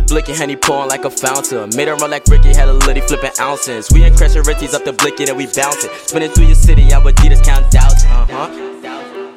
22 blicking, Henny pouring like a fountain. Made her run like Ricky, had a litty flipping ounces. We in Ritzies up the blicky, then we bounce it. Spinning through your city, I would Adidas count thousands. Uh huh.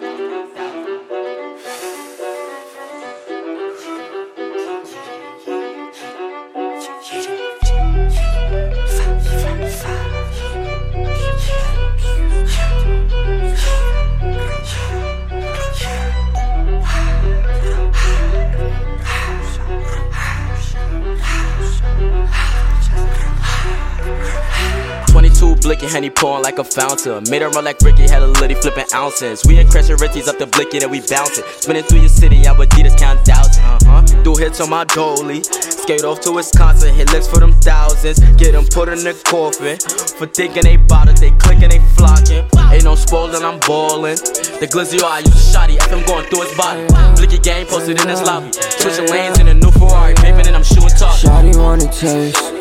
Blicking, Henny pouring like a fountain. Made her run like Ricky, had a litty flipping ounces. We in Ritzies up the blicky, then we bounce it. Spinning through your city, I would Adidas count thousands. Uh-huh. Do hits on my dolly. Skate off to Wisconsin, hit licks for them thousands. Get them put in the coffin. For thinking they bought it, they clicking, they flocking. Ain't no spoiling, I'm ballin'. The glizzy, oh, I use a shotty, FM going through his body. Blicky game posted in his lobby. Switching lanes in a new Ferrari, paving and I'm shooting top. Shotty wanna taste.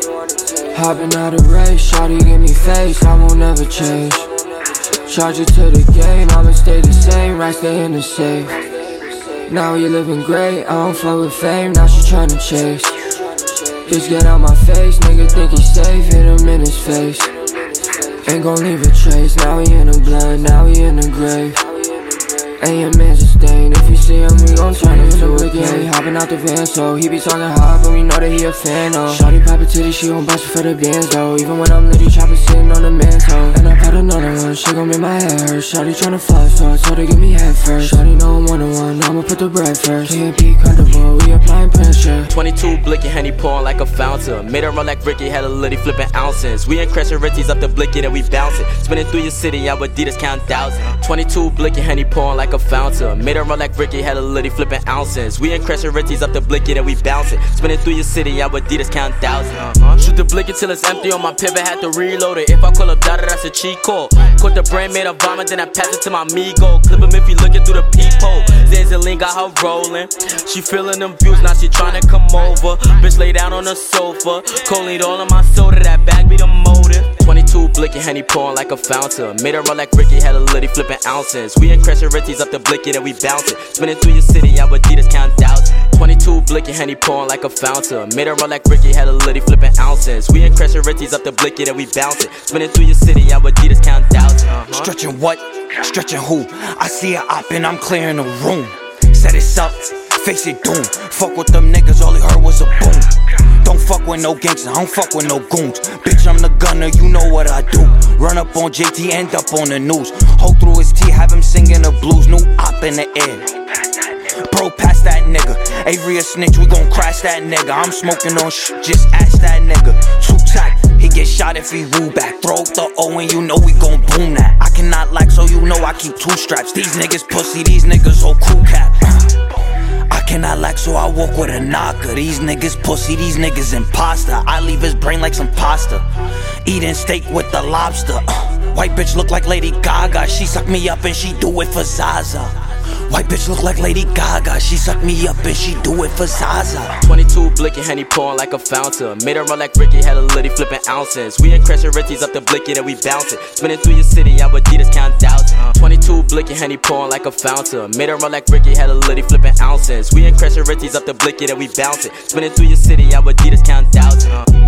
Hopping out of race, shawty give me face, I won't never change. Charge it to the game, I'ma stay the same, right stay in the safe. Now you living great, I don't flow with fame, now she tryna chase. Just get out my face, nigga think he's safe, hit him in his face. Ain't gon' leave a trace, now he in the blood, now he in the grave. And your man's a stain. If you see him, we gon' turn him into a game. Hopping out the van, so he be talking hot, but we know that he a fan, oh. Shawty pop a titty, she gon' bust for the bands, though. Even when I'm litty, chopper sitting on the mantle. Make my hurt. Shawty tryna fuck, so I told her give me head first. Shawty know I'm one on one, I'ma put the bread first. Can't be comfortable, we applying pressure. 22 blicking, Henny pouring like a fountain. Made her run like Ricky, had a litty flipping ounces. We in Crescent Ritzies up the blicky, then we bounce it. Spinning through your city, I would Adidas count thousands. 22 blicking, Henny pouring like a fountain. Made her run like Ricky, had a litty flipping ounces. We in Crescent Ritzies up the blicky, then we bounce it. Spinning through your city, I would Adidas count thousands. Uh-huh. Shoot the blicky till it's empty on my pivot, had to reload it. If I call up data, that's a cheat code. Caught the brain, made a vomit, then I pass it to my amigo. Clip him if he looking through the peephole. Zanziline got her rolling. She feeling them views, now she tryna come over. Bitch lay down on the sofa. Cold all in my soda, that bag be the motive. 22 blicking, Henny pouring like a fountain. Made her run like Ricky, had a litty flipping ounces. We in Crescent Ritzies up the blicky, then we bounce it. Spinning through your city, I would Adidas count 22 Henny pouring like a fountain. Made her run like Ricky, had a litty flipping ounces. We in Crescent Ritzies up the blicky, then we bounce it. Spinning through your city, I would Adidas count thousands. Uh-huh. Stretching what? Stretching who? I see a op and I'm clearing the room. Set it up, face it doom. Fuck with them niggas, all he heard was a boom. Don't fuck with no gangsters, I don't fuck with no goons. Bitch, I'm the gunner, you know what I do. Run up on JT, end up on the news. Hold through his tea, have him singing the blues. New op in the air. Bro, pass that. Avery a snitch, we gon' crash that nigga. I'm smoking on sh, just ask that nigga. Too tight, he get shot if he rule back. Throw up the O and you know we gon' boom that. I cannot like, so you know I keep two straps. These niggas pussy, these niggas whole crew cap. I cannot lack, so I walk with a knocker. These niggas pussy, these niggas imposter. I leave his brain like some pasta. Eating steak with the lobster. Uh, white bitch look like Lady Gaga. She suck me up and she do it for Zaza. White bitch look like Lady Gaga. She suck me up and she do it for Zaza. 22 blicking, Henny pouring like a fountain. Made her run like Ricky, had a litty flipping ounces. We in Crescent Ritzies up the blicky, and we bounce it. Spinning through your city, I would Adidas count thousands. Uh, 22 blicking, Henny pouring like a fountain. Made her run like Ricky, had a litty flipping ounces. We in Crescent Ritzies up the blicky, and we bounce it. Spinning through your city, I would Adidas count thousands. Uh.